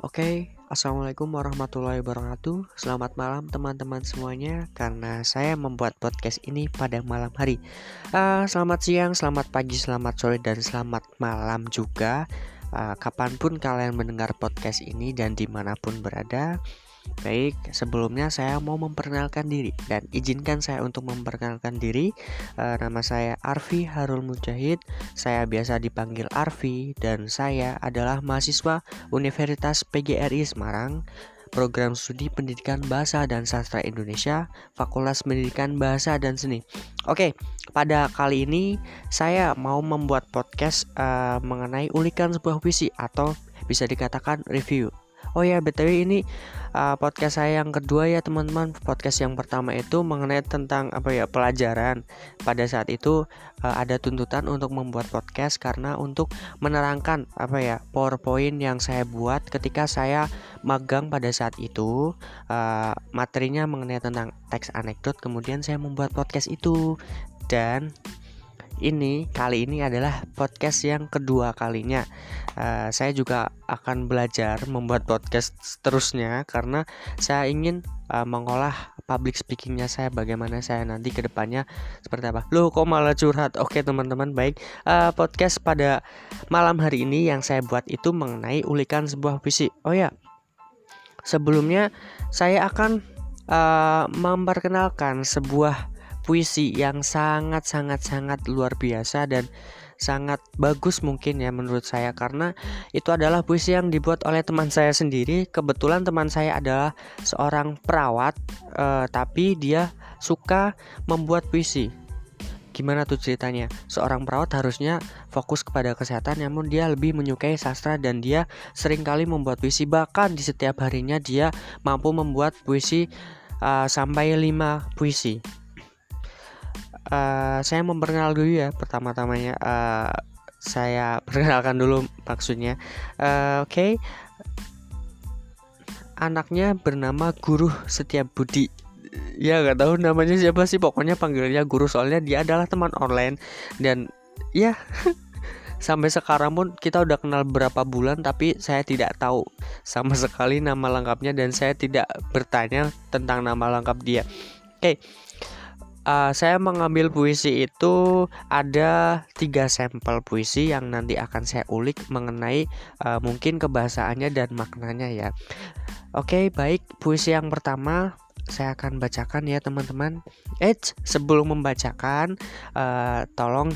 Oke, Assalamualaikum warahmatullahi wabarakatuh. Selamat malam teman-teman semuanya Karena saya membuat podcast ini pada malam hari. Uh, Selamat siang, selamat pagi, selamat sore, dan selamat malam juga. Uh, Kapan pun kalian mendengar podcast ini dan di mana pun berada Baik, sebelumnya saya mau memperkenalkan diri dan izinkan saya untuk memperkenalkan diri. E, nama saya Arfi Harul Mujahid. Saya biasa dipanggil Arfi dan saya adalah mahasiswa Universitas PGRI Semarang. Program Studi Pendidikan Bahasa dan Sastra Indonesia, Fakultas Pendidikan Bahasa dan Seni. Oke, pada kali ini saya mau membuat podcast uh, mengenai ulikan sebuah puisi atau bisa dikatakan review. Oh ya, btw ini uh, podcast saya yang kedua ya teman-teman. Podcast yang pertama itu mengenai tentang apa ya pelajaran. Pada saat itu uh, ada tuntutan untuk membuat podcast karena untuk menerangkan apa ya PowerPoint yang saya buat ketika saya magang pada saat itu uh, materinya mengenai tentang teks anekdot. Kemudian saya membuat podcast itu dan ini kali ini adalah podcast yang kedua kalinya. Uh, saya juga akan belajar membuat podcast seterusnya karena saya ingin uh, mengolah public speakingnya saya bagaimana saya nanti ke depannya seperti apa. Loh kok malah curhat? Oke teman-teman baik. Uh, podcast pada malam hari ini yang saya buat itu mengenai ulikan sebuah puisi. Oh ya, sebelumnya saya akan uh, memperkenalkan sebuah puisi yang sangat sangat sangat luar biasa dan sangat bagus mungkin ya menurut saya. Karena itu adalah puisi yang dibuat oleh teman saya sendiri. Kebetulan teman saya adalah seorang perawat eh, tapi dia suka membuat puisi. Gimana tuh ceritanya? Seorang perawat harusnya fokus kepada kesehatan namun dia lebih menyukai sastra dan dia sering kali membuat puisi. Bahkan di setiap harinya dia mampu membuat puisi uh, sampai 5 puisi uh, saya memperkenalkan dulu ya pertama-tamanya uh, saya perkenalkan dulu maksudnya. Uh, oke. Okay. anaknya bernama Guru Setiap Budi ya nggak tahu namanya siapa sih pokoknya panggilnya guru soalnya dia adalah teman online. Dan ya sampai sekarang pun kita udah kenal berapa bulan tapi saya tidak tahu sama sekali nama lengkapnya dan saya tidak bertanya tentang nama lengkap dia. Oke. okay uh, saya mengambil puisi itu ada tiga sampel puisi yang nanti akan saya ulik mengenai uh, mungkin kebahasaannya dan maknanya ya. Oke, okay, baik puisi yang pertama saya akan bacakan ya teman-teman. Eh, sebelum membacakan, uh, tolong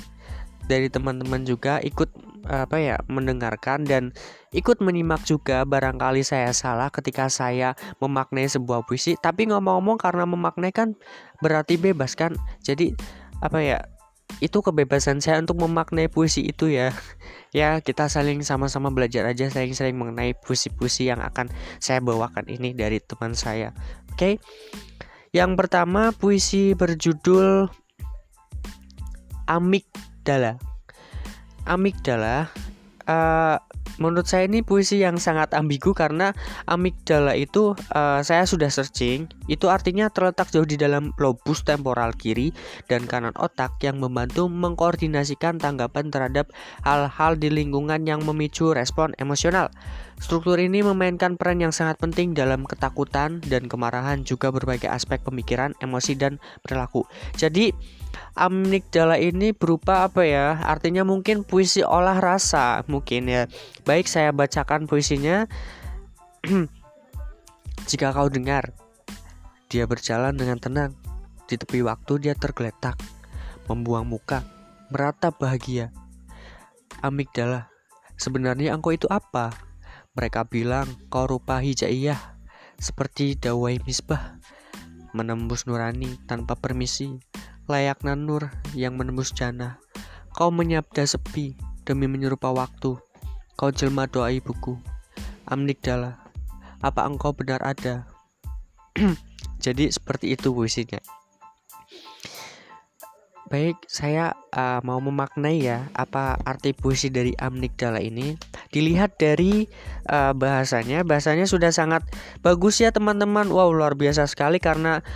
dari teman-teman juga ikut apa ya mendengarkan dan ikut menyimak juga. Barangkali saya salah ketika saya memaknai sebuah puisi tapi ngomong-ngomong karena memaknai kan berarti bebas kan? Jadi apa ya itu kebebasan saya untuk memaknai puisi itu ya. Ya kita saling sama-sama belajar aja saling-saling mengenai puisi-puisi yang akan saya bawakan ini dari teman saya. Oke yang pertama puisi berjudul Amigdala amigdala uh, menurut saya ini puisi yang sangat ambigu karena amigdala itu uh, saya sudah searching itu artinya terletak jauh di dalam lobus temporal kiri dan kanan otak yang membantu mengkoordinasikan tanggapan terhadap hal-hal di lingkungan yang memicu respon emosional. Struktur ini memainkan peran yang sangat penting dalam ketakutan dan kemarahan juga berbagai aspek pemikiran, emosi dan perilaku. Jadi amigdala ini berupa apa ya? Artinya mungkin puisi olah rasa mungkin ya. Baik saya bacakan puisinya. Jika kau dengar, dia berjalan dengan tenang. Di tepi waktu dia tergeletak, membuang muka, meratap bahagia. Amigdala, sebenarnya engkau itu apa? Mereka bilang kau rupa hijaiyah, seperti dawai misbah, menembus nurani tanpa permisi, layaknya nur yang menembus jana. Kau menyabda sepi demi menyerupa waktu. Kau jelma doa ibuku. Amnigdala, apa engkau benar ada? Jadi seperti itu puisinya. Baik, saya uh, mau memaknai ya apa arti puisi dari amnigdala ini. Dilihat dari uh, bahasanya, bahasanya sudah sangat bagus ya teman-teman. Wow, luar biasa sekali karena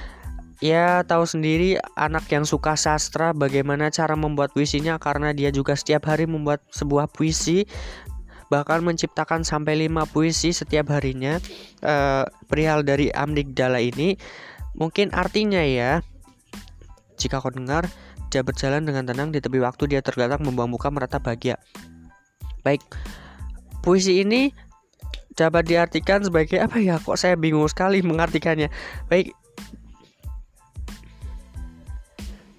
Ya tahu sendiri anak yang suka sastra bagaimana cara membuat puisinya karena dia juga setiap hari membuat sebuah puisi bahkan menciptakan sampai 5 puisi setiap harinya uh, perihal dari amigdala ini mungkin artinya ya jika kau dengar dia berjalan dengan tenang di tepi waktu dia tergeletak membuang muka merata bahagia. Baik puisi ini dapat diartikan sebagai apa ya kok saya bingung sekali mengartikannya? Baik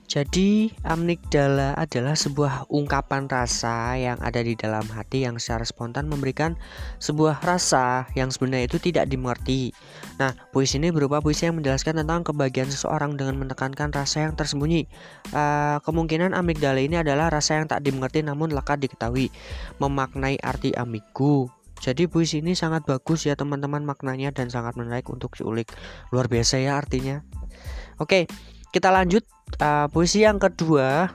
Jadi, amigdala adalah sebuah ungkapan rasa yang ada di dalam hati yang secara spontan memberikan sebuah rasa yang sebenarnya itu tidak dimengerti. Nah, puisi ini berupa puisi yang menjelaskan tentang kebahagiaan seseorang dengan menekankan rasa yang tersembunyi. Uh, kemungkinan amigdala ini adalah rasa yang tak dimengerti namun lekat diketahui, memaknai arti amigu. Jadi puisi ini sangat bagus ya teman-teman maknanya dan sangat menarik untuk diulik. Luar biasa ya artinya. Oke, kita lanjut uh, puisi yang kedua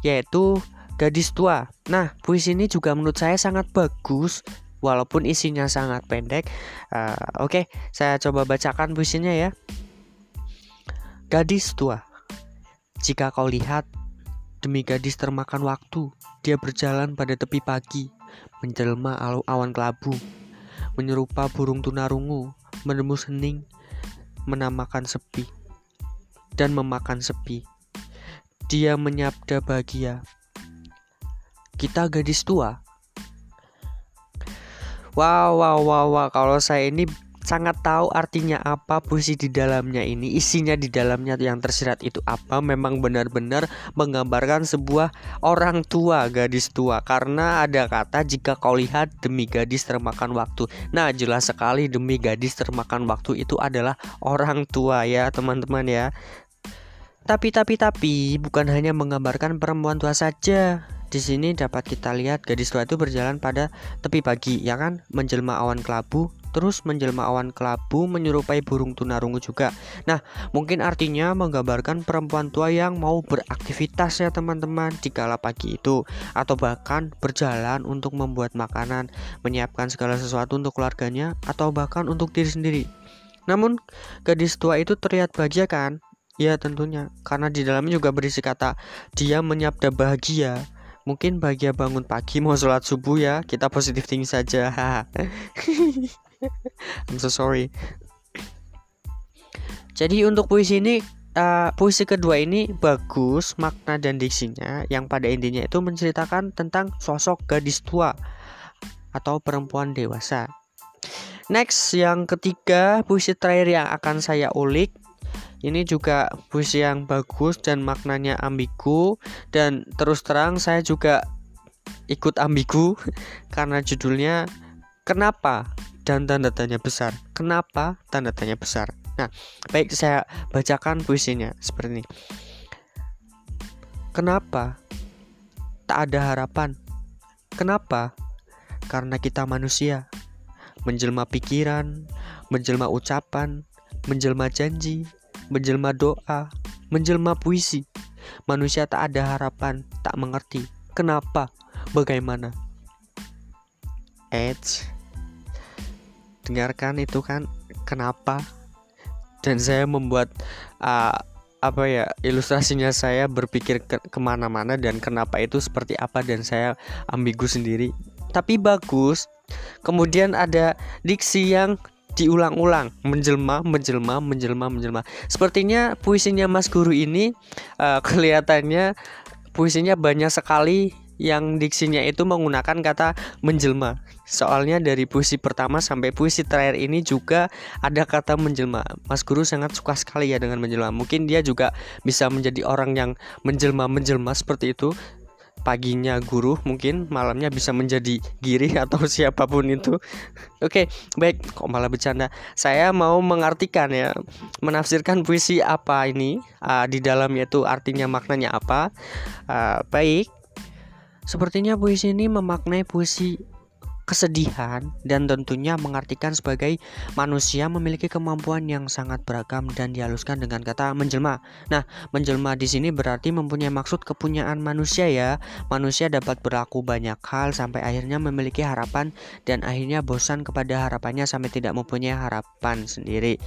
yaitu Gadis Tua. Nah, puisi ini juga menurut saya sangat bagus walaupun isinya sangat pendek. Uh, Oke, okay, saya coba bacakan puisinya ya. Gadis tua. Jika kau lihat demi gadis termakan waktu, dia berjalan pada tepi pagi, menjelma awan kelabu, menyerupa burung tunarungu, menembus hening, menamakan sepi, dan memakan sepi. Dia menyabda bahagia. Kita gadis tua. Wow, wow, wow, wow. Kalau saya ini sangat tahu artinya apa puisi di dalamnya ini isinya di dalamnya yang tersirat itu apa memang benar-benar menggambarkan sebuah orang tua gadis tua karena ada kata jika kau lihat demi gadis termakan waktu nah jelas sekali demi gadis termakan waktu itu adalah orang tua ya teman-teman ya tapi tapi tapi bukan hanya menggambarkan perempuan tua saja. Di sini dapat kita lihat gadis tua itu berjalan pada tepi pagi, ya kan? Menjelma awan kelabu, terus menjelma awan kelabu menyerupai burung tunarungu juga. Nah, mungkin artinya menggambarkan perempuan tua yang mau beraktivitas ya teman-teman di kala pagi itu atau bahkan berjalan untuk membuat makanan, menyiapkan segala sesuatu untuk keluarganya atau bahkan untuk diri sendiri. Namun, gadis tua itu terlihat bahagia kan? Ya tentunya, karena di dalamnya juga berisi kata dia menyabda bahagia. Mungkin bahagia bangun pagi mau sholat subuh ya, kita positif tinggi saja. I'm so sorry. Jadi untuk puisi ini, uh, puisi kedua ini bagus makna dan diksinya, yang pada intinya itu menceritakan tentang sosok gadis tua atau perempuan dewasa. Next, yang ketiga puisi terakhir yang akan saya ulik ini juga puisi yang bagus dan maknanya ambigu dan terus terang saya juga ikut ambigu karena judulnya kenapa dan tanda tanya besar. Kenapa tanda tanya besar? Nah, baik saya bacakan puisinya seperti ini. Kenapa tak ada harapan? Kenapa? Karena kita manusia, menjelma pikiran, menjelma ucapan, menjelma janji, menjelma doa, menjelma puisi. Manusia tak ada harapan, tak mengerti. Kenapa? Bagaimana? Edge. Dengarkan itu kan kenapa? Dan saya membuat uh, apa ya ilustrasinya saya berpikir ke ke mana-mana dan kenapa itu seperti apa dan saya ambigu sendiri. Tapi bagus. Kemudian ada diksi yang diulang-ulang menjelma menjelma menjelma menjelma sepertinya puisinya Mas Guru ini uh, kelihatannya puisinya banyak sekali yang diksinya itu menggunakan kata menjelma. Soalnya dari puisi pertama sampai puisi terakhir ini juga ada kata menjelma. Mas Guru sangat suka sekali ya dengan menjelma. Mungkin dia juga bisa menjadi orang yang menjelma-menjelma seperti itu paginya guru mungkin malamnya bisa menjadi giri atau siapa pun itu. Oke baik kok malah bercanda. Saya mau mengartikan ya menafsirkan puisi apa ini uh, di dalamnya itu artinya maknanya apa. Uh, baik. Sepertinya puisi ini memaknai puisi kesedihan dan tentunya mengartikan sebagai manusia memiliki kemampuan yang sangat beragam dan dihaluskan dengan kata menjelma. Nah, menjelma di sini berarti mempunyai maksud kepunyaan manusia ya. Manusia dapat berlaku banyak hal sampai akhirnya memiliki harapan dan akhirnya bosan kepada harapannya sampai tidak mempunyai harapan sendiri.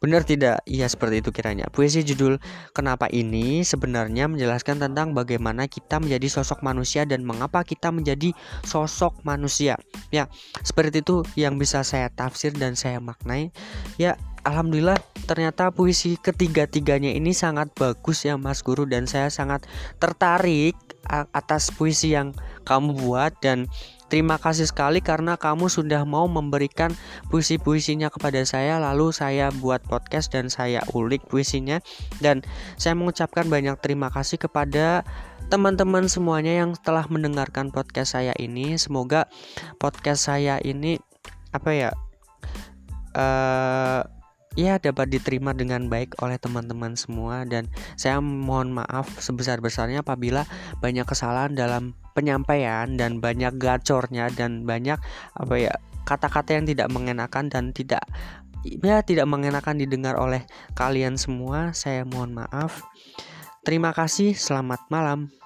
Benar tidak? Iya seperti itu kiranya. Puisi judul Kenapa ini sebenarnya menjelaskan tentang bagaimana kita menjadi sosok manusia dan mengapa kita menjadi sosok manusia. Ya, seperti itu yang bisa saya tafsir dan saya maknai. Ya, alhamdulillah ternyata puisi ketiga-tiganya ini sangat bagus ya Mas Guru dan saya sangat tertarik atas puisi yang kamu buat dan Terima kasih sekali karena kamu sudah mau memberikan puisi-puisinya kepada saya lalu saya buat podcast dan saya ulik puisinya dan saya mengucapkan banyak terima kasih kepada teman-teman semuanya yang telah mendengarkan podcast saya ini. Semoga podcast saya ini apa ya? Uh, ya dapat diterima dengan baik oleh teman-teman semua dan saya mohon maaf sebesar-besarnya apabila banyak kesalahan dalam penyampaian dan banyak gacornya dan banyak apa ya kata-kata yang tidak mengenakan dan tidak ya tidak mengenakan didengar oleh kalian semua saya mohon maaf. Terima kasih selamat malam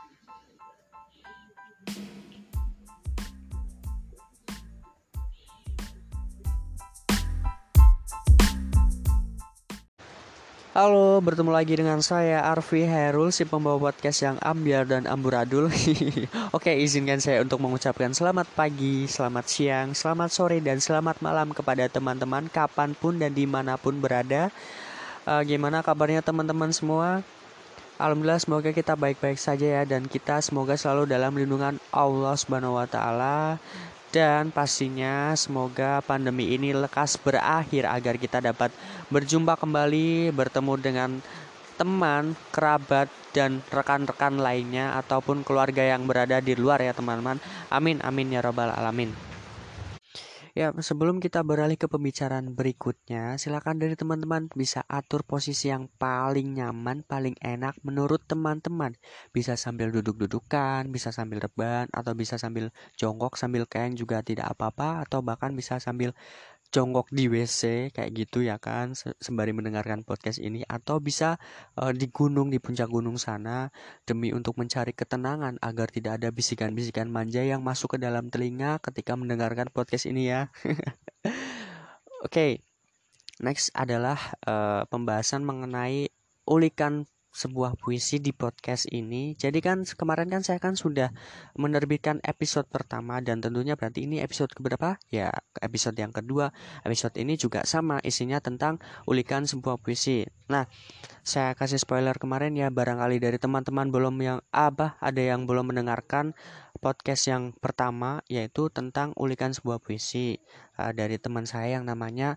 Halo, bertemu lagi dengan saya Arfi Herul, si pembawa podcast yang ambiar dan amburadul. Oke, izinkan saya untuk mengucapkan selamat pagi, selamat siang, selamat sore, dan selamat malam kepada teman-teman kapan pun dan di mana pun berada. Uh, gimana kabarnya teman-teman semua? Alhamdulillah semoga kita baik-baik saja ya dan kita semoga selalu dalam lindungan Allah Subhanahu wa taala dan pastinya semoga pandemi ini lekas berakhir agar kita dapat berjumpa kembali, bertemu dengan teman, kerabat, dan rekan-rekan lainnya ataupun keluarga yang berada di luar ya teman-teman. Amin, amin ya robbal alamin. Ya, sebelum kita beralih ke pembicaraan berikutnya, silakan dari teman-teman bisa atur posisi yang paling nyaman, paling enak menurut teman-teman. Bisa sambil duduk-dudukan, bisa sambil rebahan, atau bisa sambil jongkok sambil kayang juga tidak apa-apa, atau bahkan bisa sambil jongkok di WC kayak gitu ya kan sembari mendengarkan podcast ini atau bisa uh, di gunung di puncak gunung sana demi untuk mencari ketenangan agar tidak ada bisikan-bisikan manja yang masuk ke dalam telinga ketika mendengarkan podcast ini ya. Oke. okay. Next adalah uh, pembahasan mengenai ulikan sebuah puisi di podcast ini. Jadi kan kemarin kan saya kan sudah menerbitkan episode pertama dan tentunya berarti ini episode keberapa? Ya, episode yang kedua. Episode ini juga sama isinya tentang ulikan sebuah puisi. Nah, saya kasih spoiler kemarin ya barangkali dari teman-teman belum yang apa ada yang belum mendengarkan podcast yang pertama yaitu tentang ulikan sebuah puisi uh, dari teman saya yang namanya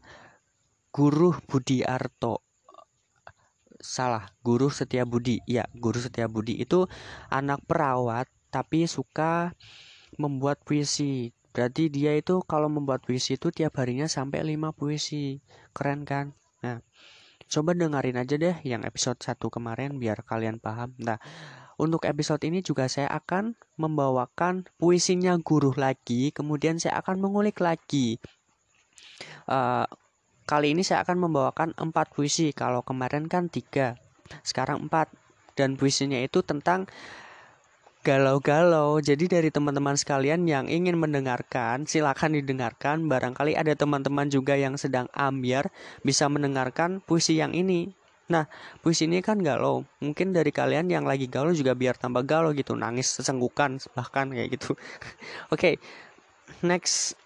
Guru Budi Arto salah guru setia budi. Ya guru setia budi itu anak perawat tapi suka membuat puisi. Berarti dia itu kalau membuat puisi itu tiap harinya sampai 5 puisi. Keren kan? Nah coba dengerin aja deh yang episode 1 kemarin biar kalian paham. Nah untuk episode ini juga saya akan membawakan puisinya guru lagi kemudian saya akan mengulik lagi uh, Kali ini saya akan membawakan empat puisi. Kalau kemarin kan tiga, sekarang empat. Dan puisinya itu tentang galau-galau. Jadi dari teman-teman sekalian yang ingin mendengarkan, silakan didengarkan. Barangkali ada teman-teman juga yang sedang ambiar bisa mendengarkan puisi yang ini. Nah, puisi ini kan galau. Mungkin dari kalian yang lagi galau juga biar tambah galau gitu, nangis sesenggukan bahkan kayak gitu. Oke. okay, next